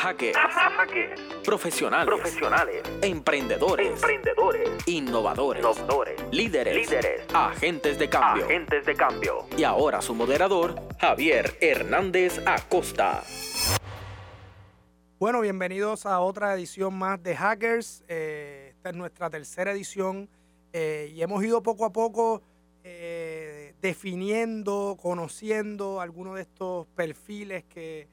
Hackers. Profesionales. Profesionales. Emprendedores. Emprendedores. Innovadores. Innovadores. Líderes. Líderes. Agentes de cambio. Agentes de cambio. Y ahora su moderador, Javier Hernández Acosta. Bueno, bienvenidos a otra edición más de Hackers. Eh, esta es nuestra tercera edición eh, y hemos ido poco a poco eh, definiendo, conociendo algunos de estos perfiles que,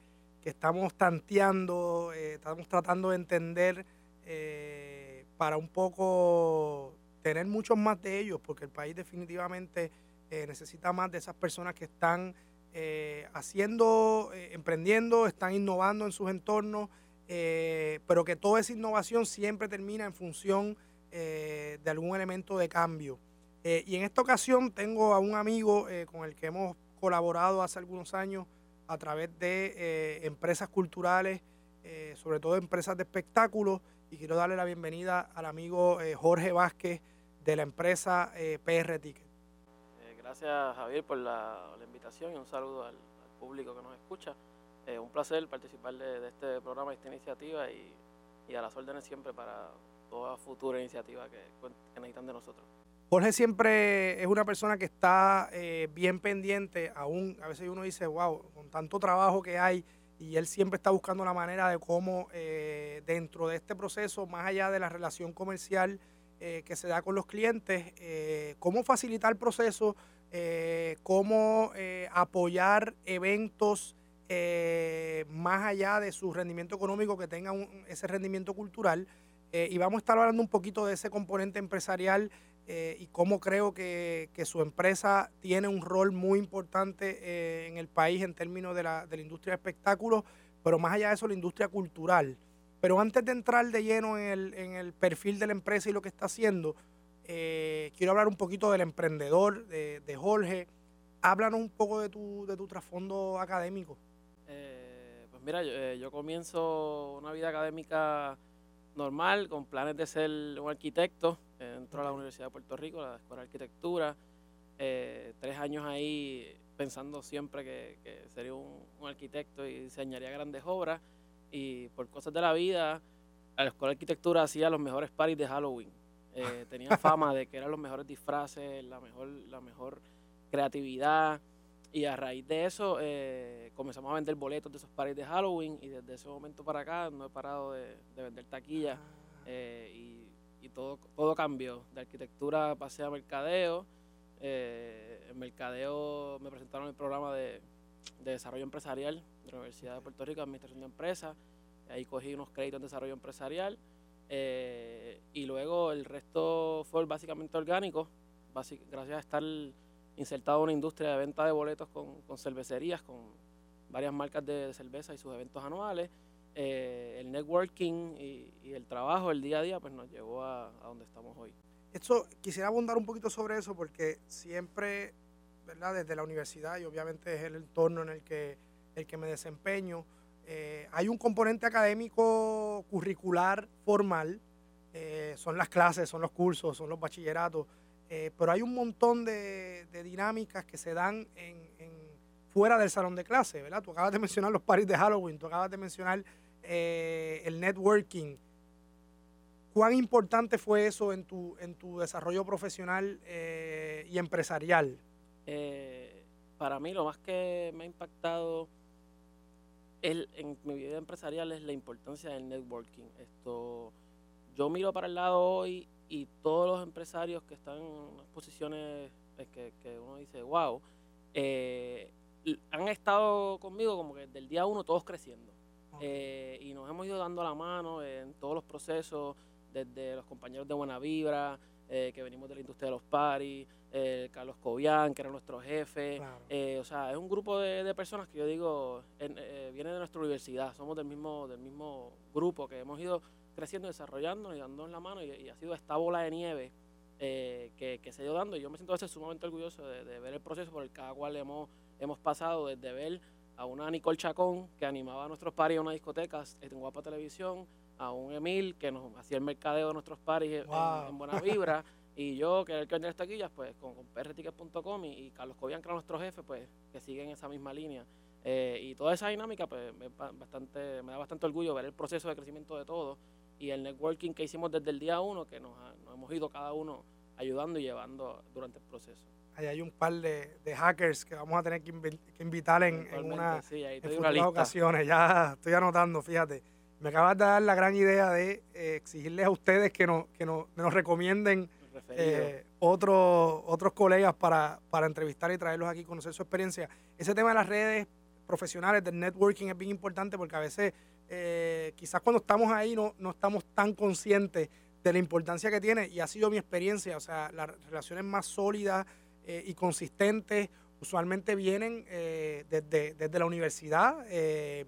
estamos tanteando, eh, estamos tratando de entender eh, para un poco tener muchos más de ellos, porque el país definitivamente eh, necesita más de esas personas que están haciendo, emprendiendo, están innovando en sus entornos, pero que toda esa innovación siempre termina en función de algún elemento de cambio. Y en esta ocasión tengo a un amigo con el que hemos colaborado hace algunos años a través de eh, empresas culturales, eh, sobre todo empresas de espectáculos, y quiero darle la bienvenida al amigo eh, Jorge Vázquez de la empresa PR Ticket. Gracias Javier por la, invitación y un saludo al, público que nos escucha. Un placer participar de, este programa, de esta iniciativa y, y a las órdenes siempre para toda futura iniciativa que necesitan de nosotros. Jorge siempre es una persona que está eh, bien pendiente, aún a veces uno dice, wow, con tanto trabajo que hay, y él siempre está buscando la manera de cómo eh, dentro de este proceso, más allá de la relación comercial eh, que se da con los clientes, cómo facilitar el proceso, cómo apoyar eventos más allá de su rendimiento económico, que tengan ese rendimiento cultural. Y vamos a estar hablando un poquito de ese componente empresarial eh, y cómo creo que, que su empresa tiene un rol muy importante eh, en el país en términos de la, de la industria de espectáculos, pero más allá de eso, la industria cultural. Pero antes de entrar de lleno en el, en el perfil de la empresa y lo que está haciendo, eh, quiero hablar un poquito del emprendedor, de, Jorge. Háblanos un poco de tu, de tu trasfondo académico. Pues mira, yo comienzo una vida académica normal, con planes de ser un arquitecto. Eh, entro a la. Universidad de Puerto Rico, a la Escuela de Arquitectura. Eh, tres años ahí pensando siempre que, que sería un, un arquitecto y diseñaría grandes obras. Y por cosas de la vida, a la Escuela de Arquitectura hacía los mejores parties de Halloween. Eh, tenía fama de que eran los mejores disfraces, la mejor, la mejor creatividad. Y a raíz de eso eh, comenzamos a vender boletos de esos parties de Halloween y desde ese momento para acá no he parado de, de vender taquillas eh, y, y todo, todo cambió. De arquitectura pasé a mercadeo. eh, en mercadeo me presentaron el programa de, de desarrollo empresarial de la Universidad de Puerto Rico, Administración de Empresas. Ahí cogí unos créditos en desarrollo empresarial. y luego el resto fue básicamente orgánico, gracias a estar insertado en una industria de venta de boletos con, con cervecerías, con varias marcas de cerveza y sus eventos anuales. Eh, el networking y, y el trabajo, el día a día, pues nos llevó a, a donde estamos hoy. Esto, quisiera abundar un poquito sobre eso porque siempre, ¿verdad? Desde la universidad y obviamente es el entorno en el que, el que me desempeño, eh, hay un componente académico curricular formal, eh, son las clases, son los cursos, son los bachilleratos, eh, pero hay un montón de, dinámicas que se dan en, fuera del salón de clase, ¿verdad? Tú acabas de mencionar los parties de Halloween, tú acabas de mencionar eh, el networking. ¿Cuán importante fue eso en tu, en tu desarrollo profesional eh, y empresarial? Para mí lo más que me ha impactado en mi vida empresarial es la importancia del networking. Esto, yo miro para el lado hoy y todos los empresarios que están en posiciones eh, que, que uno dice, wow, eh, han estado conmigo como que desde el día uno todos creciendo. Eh, y nos hemos ido dando la mano en todos los procesos, desde los compañeros de Buena Vibra, eh, que venimos de la industria de los paris, eh, Carlos Cobian, que era nuestro jefe. Claro. Eh, o sea, es un grupo de, de personas que yo digo, en- eh, viene de nuestra universidad, somos del mismo, del mismo grupo que hemos ido creciendo, desarrollando y dándonos la mano y, y ha sido esta bola de nieve eh, que, que se ha ido dando y yo me siento a veces sumamente orgulloso de, de ver el proceso por el cada cual hemos, hemos pasado, desde ver a una Nicole Chacón que animaba a nuestros paris en una discoteca en Guapa Televisión, a un Emil que nos hacía el mercadeo de nuestros paris en- Wow. en, en Buena Vibra, y yo que era el que vendía las taquillas, pues con, con y, y Carlos Cobian, que era nuestro jefe, pues que sigue en esa misma línea. Eh, y toda esa dinámica pues, me, ba- bastante, me da bastante orgullo ver el proceso de crecimiento de todos y el networking que hicimos desde el día uno, que nos, ha- nos hemos ido cada uno ayudando y llevando durante el proceso. Ahí hay un par de, de hackers que vamos a tener que, que invitar en, en una sí, en una lista. ocasiones. Ya estoy anotando, fíjate. Me acabas de dar la gran idea de eh, exigirles a ustedes que, nos que nos, nos recomienden eh, otros otros colegas para, para entrevistar y traerlos aquí, conocer su experiencia. Ese tema de las redes profesionales, del networking, es bien importante porque a veces eh, quizás cuando estamos ahí no, no estamos tan conscientes de la importancia que tiene y ha sido mi experiencia. O sea, las relaciones más sólidas eh, y consistentes usualmente vienen eh, desde, desde la universidad. eh,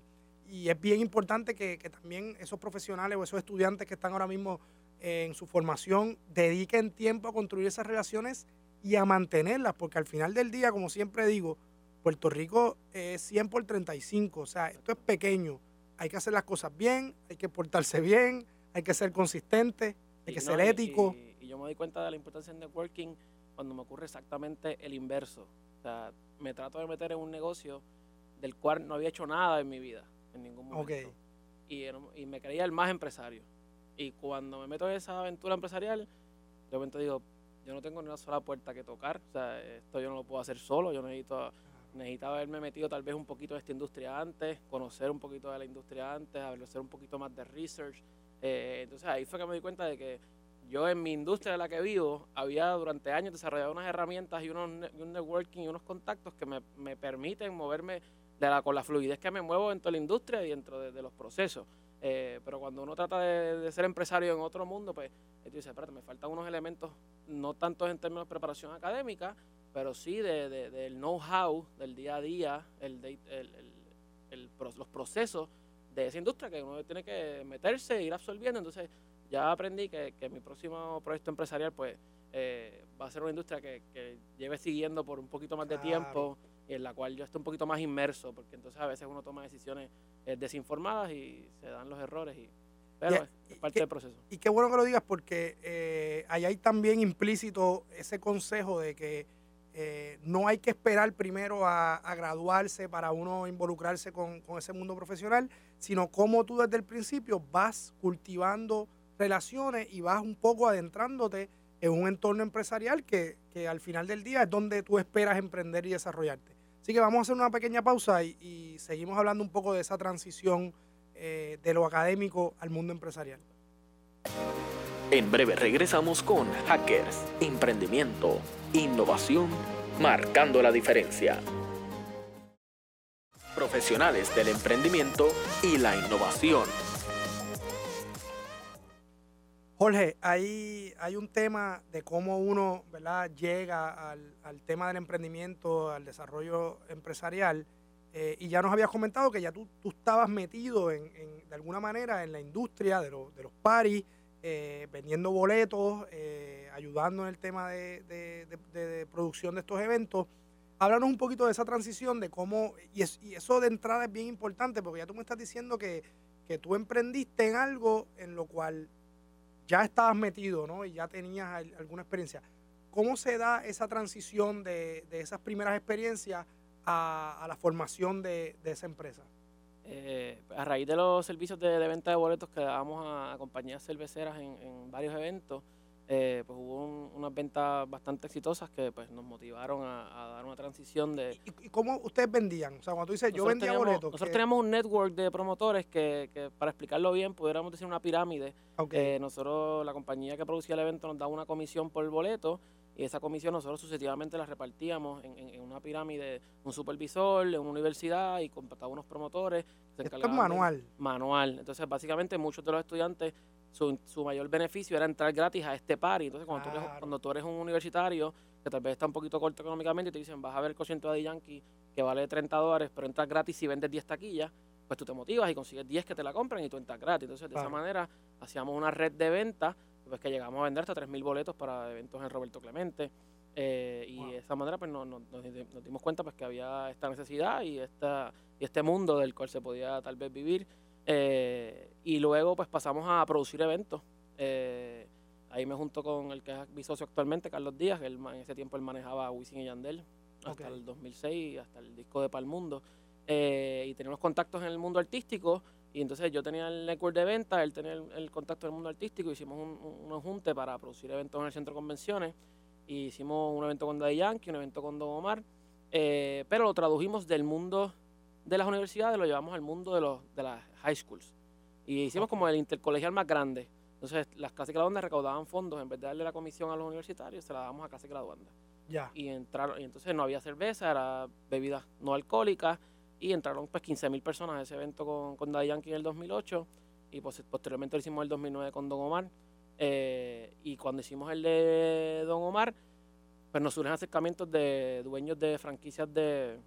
y es bien importante que, que también esos profesionales o esos estudiantes que están ahora mismo en su formación dediquen tiempo a construir esas relaciones y a mantenerlas, porque al final del día, como siempre digo, Puerto Rico es 100 por 35, o sea, esto es pequeño, hay que hacer las cosas bien, hay que portarse bien, hay que ser consistente, hay que no, ser ético. Y, y yo me doy cuenta de la importancia del networking cuando me ocurre exactamente el inverso. O sea, me trato de meter en un negocio del cual no había hecho nada en mi vida, en ningún momento. Ok. Y, y me creía el más empresario. Y cuando me meto en esa aventura empresarial, de momento digo, yo no tengo ni una sola puerta que tocar. O sea, esto yo no lo puedo hacer solo. Yo necesito necesitaba haberme metido tal vez un poquito de esta industria antes, conocer un poquito de la industria antes, hacer un poquito más de research. Eh, entonces ahí fue que me di cuenta de que yo en mi industria de la que vivo había durante años desarrollado unas herramientas y, unos, y un networking y unos contactos que me, me permiten moverme de la, con la fluidez que me muevo dentro de la industria y dentro de, de los procesos. Eh, pero cuando uno trata de, de ser empresario en otro mundo, pues tú dices, espérate, me faltan unos elementos, no tanto en términos de preparación académica, pero sí de, de- del know-how, del día a día, el, de- el- el- los procesos de esa industria que uno tiene que meterse e ir absorbiendo. Entonces ya aprendí que, que mi próximo proyecto empresarial pues eh, va a ser una industria que, que lleve siguiendo por un poquito más de tiempo y en la cual yo esté un poquito más inmerso, porque entonces a veces uno toma decisiones eh, desinformadas y se dan los errores. Y, pero es, parte del proceso. Y qué bueno que lo digas porque eh, ahí hay también implícito ese consejo de que eh, no hay que esperar primero a, graduarse para uno involucrarse con, ese mundo profesional, sino cómo tú desde el principio vas cultivando relaciones y vas un poco adentrándote en un entorno empresarial que, al final del día es donde tú esperas emprender y desarrollarte. Así que vamos a hacer una pequeña pausa y, y seguimos hablando un poco de esa transición eh, de lo académico al mundo empresarial. En breve regresamos con Hackers, Emprendimiento, Innovación, Marcando la Diferencia. Profesionales del emprendimiento y la innovación. Jorge, hay, hay un tema de cómo uno ¿verdad? llega al, tema del emprendimiento, al desarrollo empresarial, eh, y ya nos habías comentado que ya tú, tú estabas metido en, de alguna manera en la industria de, los de los paris, eh, vendiendo boletos, eh, ayudando en el tema de, de- de- de- producción de estos eventos. Háblanos un poquito de esa transición, de cómo, y, es- y eso de entrada es bien importante, porque ya tú me estás diciendo que, tú emprendiste en algo en lo cual ya estabas metido, ¿no? Y ya tenías al- alguna experiencia. ¿Cómo se da esa transición de, esas primeras experiencias a, la formación de esa empresa? Eh, a raíz de los servicios de, de venta de boletos que dábamos a, a compañías cerveceras en, en varios eventos, eh, pues hubo un- unas ventas bastante exitosas que pues nos motivaron a, a dar una transición de... ¿Y, y cómo ustedes vendían? O sea, cuando tú dices, yo vendía teníamos- boletos. Nosotros ¿qué? teníamos un network de promotores que, que, para explicarlo bien, pudiéramos decir una pirámide. Ok, Eh, nosotros, la compañía que producía el evento nos daba una comisión por el boleto y esa comisión nosotros sucesivamente la repartíamos en, en- en una pirámide, un supervisor, en una universidad y contrataba unos promotores. se Esto es de- manual. manual. Entonces, básicamente, muchos de los estudiantes, su, su mayor beneficio era entrar gratis a este party. Entonces, cuando, tú eres, cuando tú eres un universitario que tal vez está un poquito corto económicamente y te dicen, vas a ver el de Yankee que vale 30 dólares, pero entras gratis si vendes 10 taquillas, pues tú te motivas y consigues 10 que te la compran y tú entras gratis. Entonces, de Claro. esa manera, hacíamos una red de venta, pues que llegamos a vender hasta 3.000 boletos para eventos en Roberto Clemente. Eh, y Wow. de esa manera pues nos, nos- nos nos dimos cuenta pues que había esta necesidad y esta y este mundo del cual se podía tal vez vivir Eh, y luego pues pasamos a producir eventos Eh, ahí me junto con el que es mi socio actualmente Carlos Díaz que él en ese tiempo él manejaba a Wisin y Yandel hasta Ok. el 2006 hasta el disco de Palmundo eh, y teníamos contactos en el mundo artístico. Y entonces yo tenía el network de venta, él tenía el, el contacto del mundo artístico. Hicimos un, un, un junte para producir eventos en el centro de convenciones. Y hicimos un evento con Daddy Yankee, un evento con Don Omar. eh, pero lo tradujimos del mundo de las universidades, lo llevamos al mundo de, los, de las high schools. Y hicimos como el intercolegial más grande. Entonces, las clases graduandas recaudaban fondos. En vez de darle la comisión a los universitarios, se la damos a clases graduandas Ya. y entraron y entonces no había cerveza, era bebidas no alcohólicas y entraron pues 15 mil personas a ese evento con, con Daddy Yankee en el 2008 y pues, posteriormente lo hicimos el 2009 con Don Omar eh, y cuando hicimos el de Don Omar pues nos surgen acercamientos de dueños de franquicias de,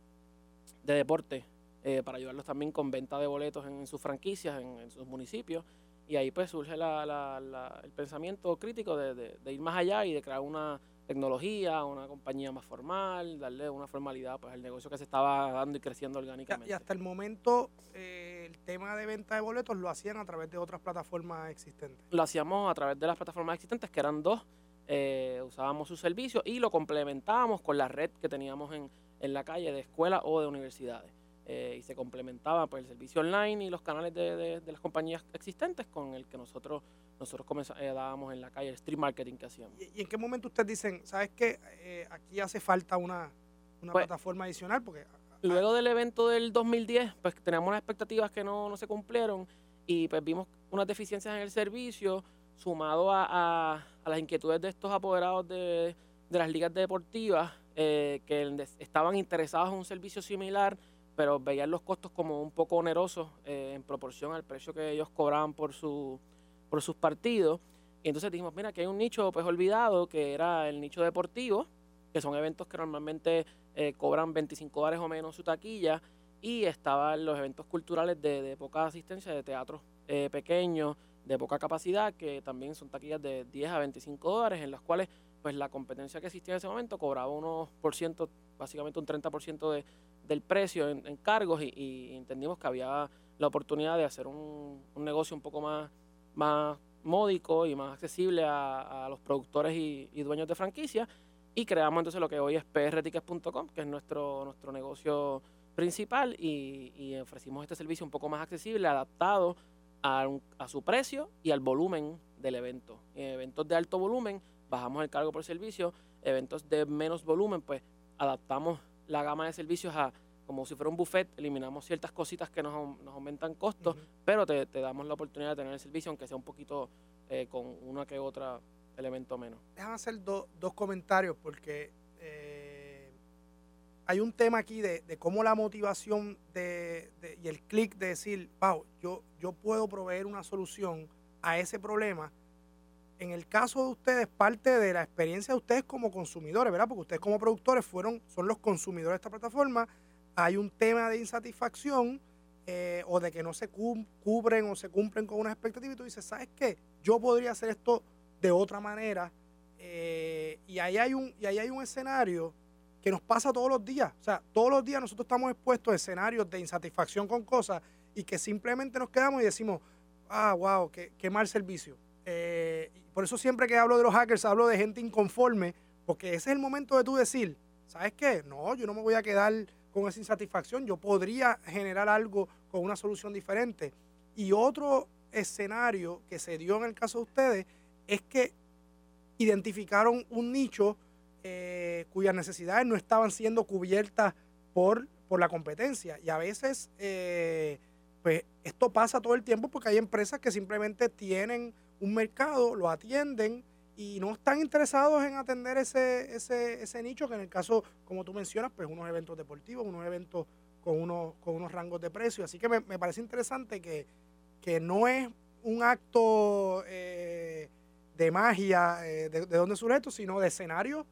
de deporte eh, para ayudarlos también con venta de boletos en, sus franquicias, en, sus municipios y ahí pues surge la- el pensamiento crítico de- de ir más allá y de crear una tecnología, una compañía más formal, darle una formalidad pues al negocio que se estaba dando y creciendo orgánicamente. Y hasta el momento eh, el tema de venta de boletos lo hacían a través de otras plataformas existentes. Lo hacíamos a través de las plataformas existentes, que eran dos, eh, usábamos sus servicios y lo complementábamos con la red que teníamos en, en la calle de escuelas o de universidades. Eh, y se complementaba pues, el servicio online y los canales de, de- de las compañías existentes con el que nosotros nosotros comenza- eh, dábamos en la calle, el street marketing que hacíamos. ¿Y, en qué momento ustedes dicen, sabes qué? Eh, aquí hace falta una, una Pues- plataforma adicional? Porque Luego del evento del 2010, pues teníamos unas expectativas que no, no se cumplieron y pues vimos unas deficiencias en el servicio, sumado a, a- a las inquietudes de estos apoderados de, de las ligas deportivas eh, que estaban interesados en un servicio similar, pero veían los costos como un poco onerosos eh, en proporción al precio que ellos cobraban por, su, por sus partidos. Y entonces dijimos, mira, que hay un nicho pues olvidado, que era el nicho deportivo, que son eventos que normalmente eh, cobran 25 dólares o menos su taquilla, y estaban los eventos culturales de, de poca asistencia, de teatros eh, pequeños, de poca capacidad, que también son taquillas de 10 a 25 dólares, en las cuales pues la competencia que existía en ese momento cobraba unos por ciento, básicamente un 30% de, del precio en, cargos, y, entendimos que había la oportunidad de hacer un negocio un poco más, más módico y más accesible a, a los productores y, y dueños de franquicia y creamos entonces lo que hoy es prtickets.com, que es nuestro, nuestro negocio principal y, y ofrecimos este servicio un poco más accesible, adaptado a, un- a su precio y al volumen del evento. En eventos de alto volumen bajamos el cargo por servicio, eventos de menos volumen pues adaptamos la gama de servicios a como si fuera un buffet, eliminamos ciertas cositas que nos, nos aumentan costos, pero te, te damos la oportunidad de tener el servicio, aunque sea un poquito eh, con una que otra elemento menos. déjame hacer do- dos comentarios porque eh, hay un tema aquí de, de cómo la motivación de, de- y el clic de decir, wow, yo, yo puedo proveer una solución a ese problema. En el caso de ustedes, parte de la experiencia de ustedes como consumidores, ¿verdad? Porque ustedes como productores fueron, son los consumidores de esta plataforma. Hay un tema de insatisfacción eh, o de que no se cubren o se cumplen con unas expectativas y tú dices, ¿sabes qué? Yo podría hacer esto de otra manera. eh, y, ahí hay un, y ahí hay un escenario que nos pasa todos los días. O sea, todos los días nosotros estamos expuestos a escenarios de insatisfacción con cosas y que simplemente nos quedamos y decimos, ah, wow, qué, qué mal servicio. Eh, por eso siempre que hablo de los hackers hablo de gente inconforme, porque ese es el momento de tú decir, ¿sabes qué? No, yo no me voy a quedar con esa insatisfacción, yo podría generar algo con una solución diferente. Y otro escenario que se dio en el caso de ustedes es que identificaron un nicho eh, cuyas necesidades no estaban siendo cubiertas por, por la competencia. Y a veces, eh, pues esto pasa todo el tiempo porque hay empresas que simplemente tienen un mercado, lo atienden y no están interesados en atender ese, ese, ese nicho, que en el caso, como tú mencionas, pues unos eventos deportivos, unos eventos con unos, con unos rangos de precio. Así que me, me parece interesante que, que no es un acto eh, de magia eh, de, de dónde surge esto, sino de escenarios,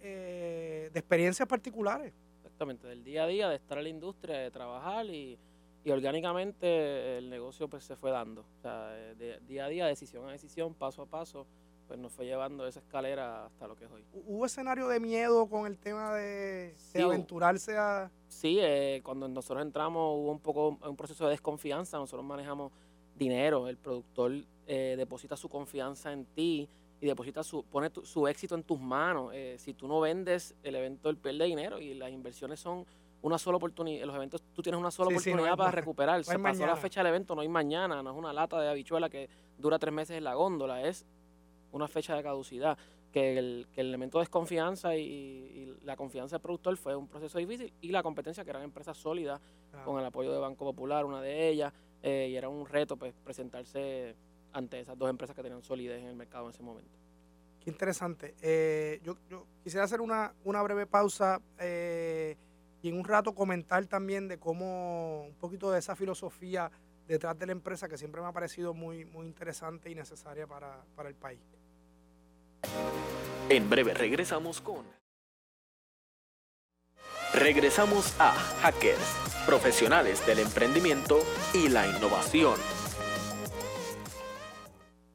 eh, de experiencias particulares. Exactamente, del día a día, de estar en la industria, de trabajar y, y orgánicamente el negocio pues se fue dando. O sea, de, día a día, decisión a decisión, paso a paso, pues nos fue llevando esa escalera hasta lo que es hoy. ¿Hubo escenario de miedo con el tema de, Sí, aventurarse a... Sí, eh, cuando nosotros entramos hubo un poco un proceso de desconfianza, nosotros manejamos dinero, el productor eh, deposita su confianza en ti y deposita su, pone tu- su éxito en tus manos. Eh, si tú no vendes, el evento él pierde dinero y las inversiones son una sola oportunidad. Los eventos tú tienes una sola Sí, sí, no oportunidad para recuperar. no Se pasó la fecha del evento, no hay mañana, no es una lata de habichuela que dura tres meses en la góndola, es una fecha de caducidad. Que el, que el elemento de desconfianza y, y la confianza del productor fue un proceso difícil y la competencia, que eran empresas sólidas, Claro. con el apoyo de Banco Popular, una de ellas, eh, y era un reto pues presentarse ante esas dos empresas que tenían solidez en el mercado en ese momento. Qué interesante. Eh, yo, yo quisiera hacer una, una breve pausa eh, y en un rato comentar también de cómo un poquito de esa filosofía detrás de la empresa que siempre me ha parecido muy, muy interesante y necesaria para, para el país. En breve regresamos con... Regresamos a Hackers, profesionales del emprendimiento y la innovación.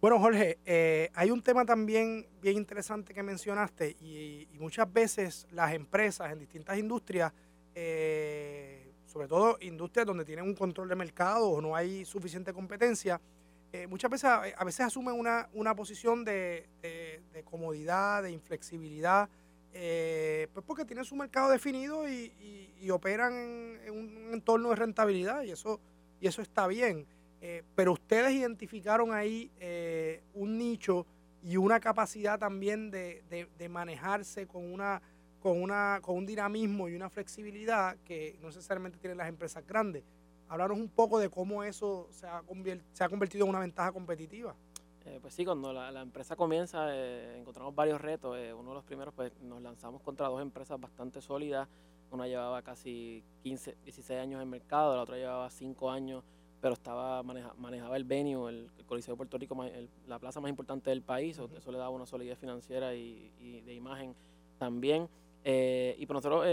Bueno, Jorge, eh, hay un tema también bien interesante que mencionaste y, muchas veces las empresas en distintas industrias, eh, sobre todo industrias donde tienen un control de mercado o no hay suficiente competencia, eh, muchas veces a, a veces asumen una, una posición de, de- comodidad, de inflexibilidad, eh, pues porque tienen su mercado definido y, y- operan en, un entorno de rentabilidad y eso, y eso está bien. Eh, pero ustedes identificaron ahí eh, un nicho y una capacidad también de, de- de manejarse con una con una con un dinamismo y una flexibilidad que no necesariamente tienen las empresas grandes. Hablaros un poco de cómo eso se ha, se ha convertido en una ventaja competitiva. Eh, pues sí, cuando la, la empresa comienza, eh, encontramos varios retos. Eh, uno de los primeros, pues nos lanzamos contra dos empresas bastante sólidas. Una llevaba casi 15, 16 años en mercado, la otra llevaba 5 años, pero estaba maneja- manejaba el venue, el, el Coliseo de Puerto Rico, el- la plaza más importante del país. Eso le daba una solidez financiera y, y de imagen también. Y pues nosotros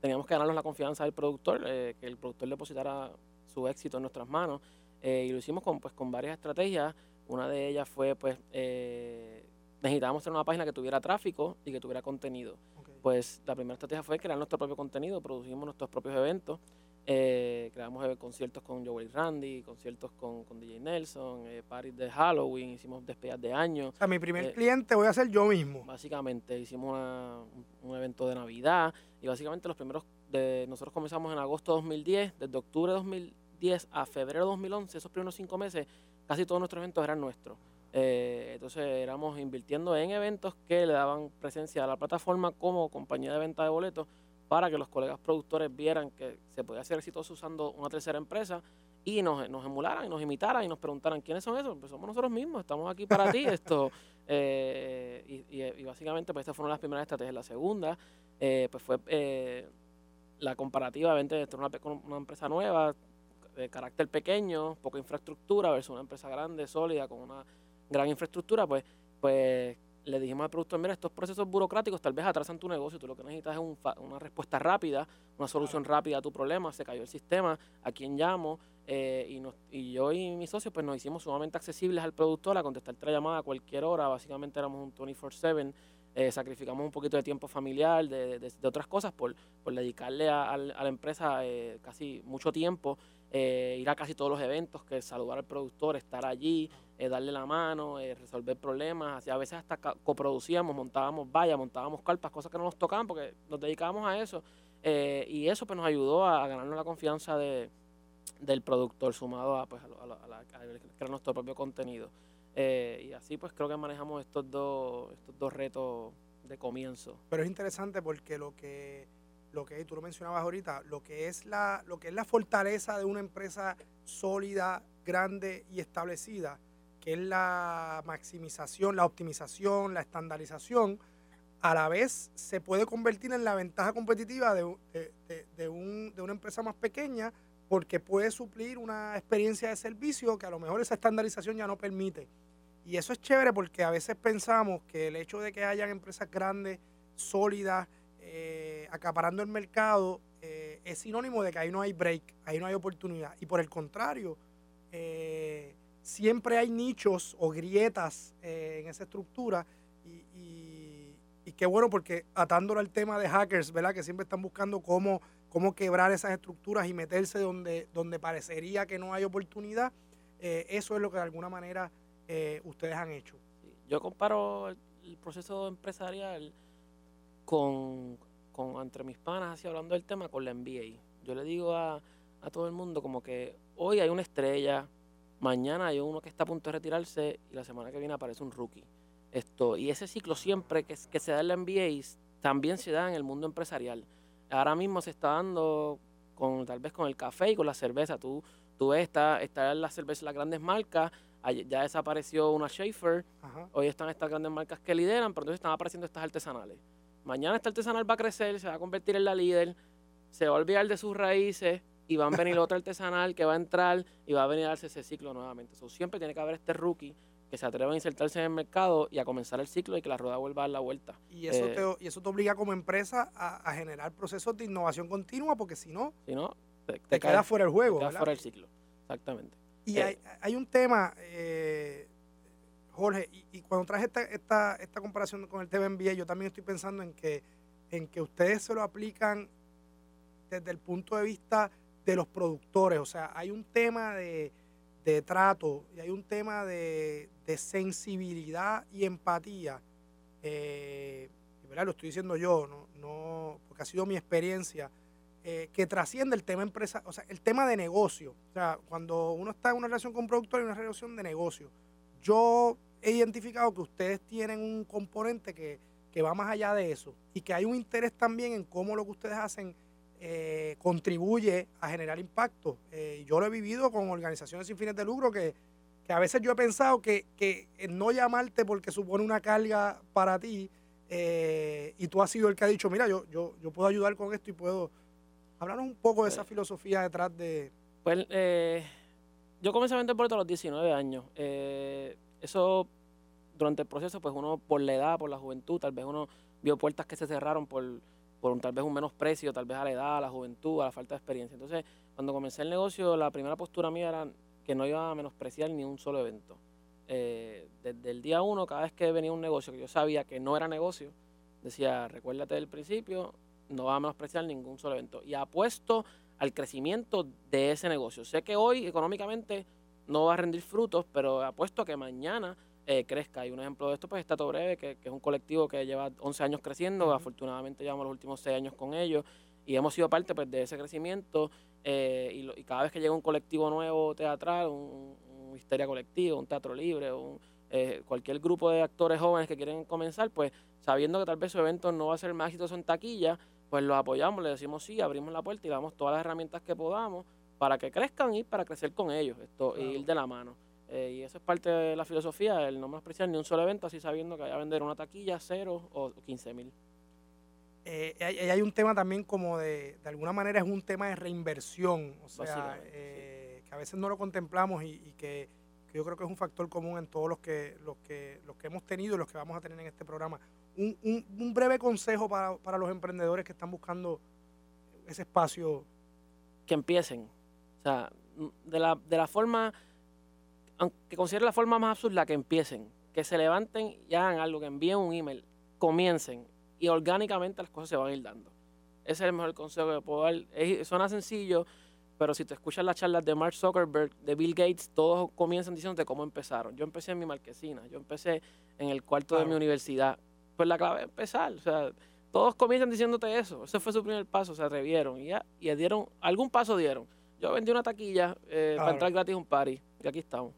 teníamos que ganarnos la confianza del productor, eh, que el productor depositara su éxito en nuestras manos. eh, y lo hicimos con, pues, con varias estrategias. Una de ellas fue, pues, eh, necesitábamos tener una página que tuviera tráfico y que tuviera contenido. Pues la primera estrategia fue crear nuestro propio contenido, producimos nuestros propios eventos, eh, creamos eh, conciertos con Joey Randy, conciertos con, con DJ Nelson, eh, parties de Halloween, hicimos despedidas de año. O sea, mi primer Eh, cliente voy a ser yo mismo. Básicamente hicimos una- un, un evento de Navidad y básicamente los primeros, de, nosotros comenzamos en agosto de 2010, desde octubre de 2010 a febrero de 2011, esos primeros cinco meses, casi todos nuestros eventos eran nuestros. Eh, entonces éramos invirtiendo en eventos que le daban presencia a la plataforma como compañía de venta de boletos para que los colegas productores vieran que se podía ser exitoso usando una tercera empresa y nos, nos emularan y nos imitaran y nos preguntaran quiénes son esos. Pues somos nosotros mismos, estamos aquí para ti. Esto, eh, y, y- y básicamente, pues esta fue una de las primeras estrategias. La segunda, eh, pues fue eh, la comparativa de una, una empresa nueva, de carácter pequeño, poca infraestructura, versus una empresa grande, sólida, con una gran infraestructura, pues, pues le dijimos al productor, mira, estos procesos burocráticos tal vez atrasan tu negocio, tú lo que necesitas es un una respuesta rápida, una solución rápida a tu problema, se cayó el sistema, a quién llamo, eh, y, nos- y yo y mis socios pues nos hicimos sumamente accesibles al productor a contestarte la llamada a cualquier hora, básicamente éramos un 24/7, eh, sacrificamos un poquito de tiempo familiar, de, de- de otras cosas por, por dedicarle a, a la empresa eh, casi mucho tiempo, eh, ir a casi todos los eventos, que saludar al productor, estar allí, eh, darle la mano, eh, resolver problemas, así, a veces hasta coproducíamos, montábamos vallas, montábamos carpas, cosas que no nos tocaban porque nos dedicábamos a eso, eh, y eso pues nos ayudó a, a ganarnos la confianza de, del productor sumado a, pues, a, a crear nuestro propio contenido. Eh, y así pues creo que manejamos estos dos, estos dos retos de comienzo. Pero es interesante porque lo que, lo que tú lo mencionabas ahorita, lo que es la, lo que es la fortaleza de una empresa sólida, grande y establecida, que es la maximización, la optimización, la estandarización, a la vez se puede convertir en la ventaja competitiva de, de- un- de una empresa más pequeña porque puede suplir una experiencia de servicio que a lo mejor esa estandarización ya no permite. Y eso es chévere porque a veces pensamos que el hecho de que hayan empresas grandes, sólidas, eh, acaparando el mercado, eh, es sinónimo de que ahí no hay break, ahí no hay oportunidad. Y por el contrario, eh, siempre hay nichos o grietas eh, en esa estructura y, y- qué bueno porque atándolo al tema de hackers, ¿verdad? Que siempre están buscando cómo, cómo quebrar esas estructuras y meterse donde, donde parecería que no hay oportunidad, eh, eso es lo que de alguna manera ustedes han hecho. Yo comparo el proceso empresarial con, con, entre mis panas, así hablando del tema, con la NBA. Yo le digo a, a todo el mundo como que hoy hay una estrella, mañana hay uno que está a punto de retirarse y la semana que viene aparece un rookie. Esto, y ese ciclo siempre que, que se da en la NBA también se da en el mundo empresarial. Ahora mismo se está dando con tal vez con el café y con la cerveza. Tú, tú ves, está, está la cerveza, las grandes marcas, ya desapareció una Schaefer, hoy están estas grandes marcas que lideran, pero entonces están apareciendo estas artesanales. Mañana esta artesanal va a crecer, se va a convertir en la líder, se va a olvidar de sus raíces y va a venir otra artesanal que va a entrar y va a venir a darse ese ciclo nuevamente. siempre tiene que haber este rookie que se atreva a insertarse en el mercado y a comenzar el ciclo y que la rueda vuelva a dar la vuelta. Y eso, eh, te, y eso te obliga como empresa a, generar procesos de innovación continua porque si no, si no te, quedas fuera del juego. Te quedas fuera del ciclo, exactamente. Y eh, hay, un tema, eh, Jorge, y, cuando traje esta, esta, esta comparación con el TVNBA, yo también estoy pensando en que, en que ustedes se lo aplican desde el punto de vista de los productores. O sea, hay un tema de, trato y hay un tema de, sensibilidad y empatía. Eh, ¿verdad? Lo estoy diciendo yo, no, no, porque ha sido mi experiencia, eh, que trasciende el tema empresa, o sea, el tema de negocio. O sea, cuando uno está en una relación con un productor, hay una relación de negocio. Yo he identificado que ustedes tienen un componente que, que va más allá de eso y que hay un interés también en cómo lo que ustedes hacen eh, contribuye a generar impacto. Eh, yo lo he vivido con organizaciones sin fines de lucro que, a veces yo he pensado que, que no llamarte porque supone una carga para ti eh, y tú has sido el que ha dicho, mira, yo, yo, yo puedo ayudar con esto y puedo... Hablarnos un poco de esa filosofía detrás de... Pues yo comencé a vender por a los 19 años. Eso durante el proceso, pues uno por la edad, por la juventud, tal vez uno vio puertas que se cerraron por por tal vez un menosprecio, tal vez a la edad, a la juventud, a la falta de experiencia. Entonces, cuando comencé el negocio, la primera postura mía era que no iba a menospreciar ni un solo evento. Eh, desde el día uno, cada vez que venía un negocio que yo sabía que no era negocio, decía, recuérdate del principio, no va a menospreciar ningún solo evento. Y apuesto al crecimiento de ese negocio. Sé que hoy económicamente no va a rendir frutos, pero apuesto a que mañana eh, crezca. Y un ejemplo de esto pues está Todo Breve, que, es un colectivo que lleva 11 años creciendo, afortunadamente llevamos los últimos 6 años con ellos y hemos sido parte pues, de ese crecimiento eh, y, cada vez que llega un colectivo nuevo teatral, un, un histeria colectivo, un teatro libre, un, eh, cualquier grupo de actores jóvenes que quieren comenzar, pues sabiendo que tal vez su evento no va a ser más exitoso en taquilla, pues los apoyamos, le decimos sí, abrimos la puerta y damos todas las herramientas que podamos para que crezcan y para crecer con ellos, esto, ir de la mano. Eh, y eso es parte de la filosofía, el no menospreciar ni un solo evento, así sabiendo que vaya a vender una taquilla, cero o 15 mil. Eh, hay, un tema también como de, de alguna manera es un tema de reinversión, o sea, eh, que a veces no lo contemplamos y, que, yo creo que es un factor común en todos los que, los que, los que hemos tenido y los que vamos a tener en este programa. Un, un, breve consejo para, para los emprendedores que están buscando ese espacio. Que empiecen, o sea, de la, de la forma aunque considere la forma más absurda, que empiecen, que se levanten y hagan algo, que envíen un email, comiencen y orgánicamente las cosas se van a ir dando. Ese es el mejor consejo que puedo dar. suena sencillo, pero si te escuchas las charlas de Mark Zuckerberg, de Bill Gates, todos comienzan diciéndote cómo empezaron. Yo empecé en mi marquesina, yo empecé en el cuarto de mi universidad. Pues la clave es empezar. O sea, todos comienzan diciéndote eso. Ese fue su primer paso, se atrevieron y ya, y dieron, algún paso dieron. Yo vendí una taquilla eh, para entrar gratis a un party y aquí estamos.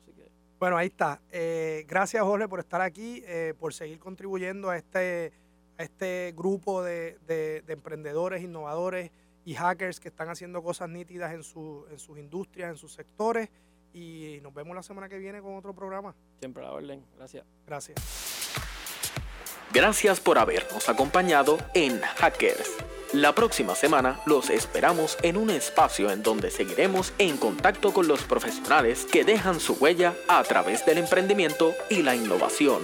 Bueno, ahí está. Eh, gracias, Jorge, por estar aquí, eh, por seguir contribuyendo a este, a este grupo de, emprendedores, innovadores y hackers que están haciendo cosas nítidas en, su, en sus industrias, en sus sectores. Y nos vemos la semana que viene con otro programa. Siempre a la orden. Gracias. Gracias. Gracias por habernos acompañado en Hackers. La próxima semana los esperamos en un espacio en donde seguiremos en contacto con los profesionales que dejan su huella a través del emprendimiento y la innovación.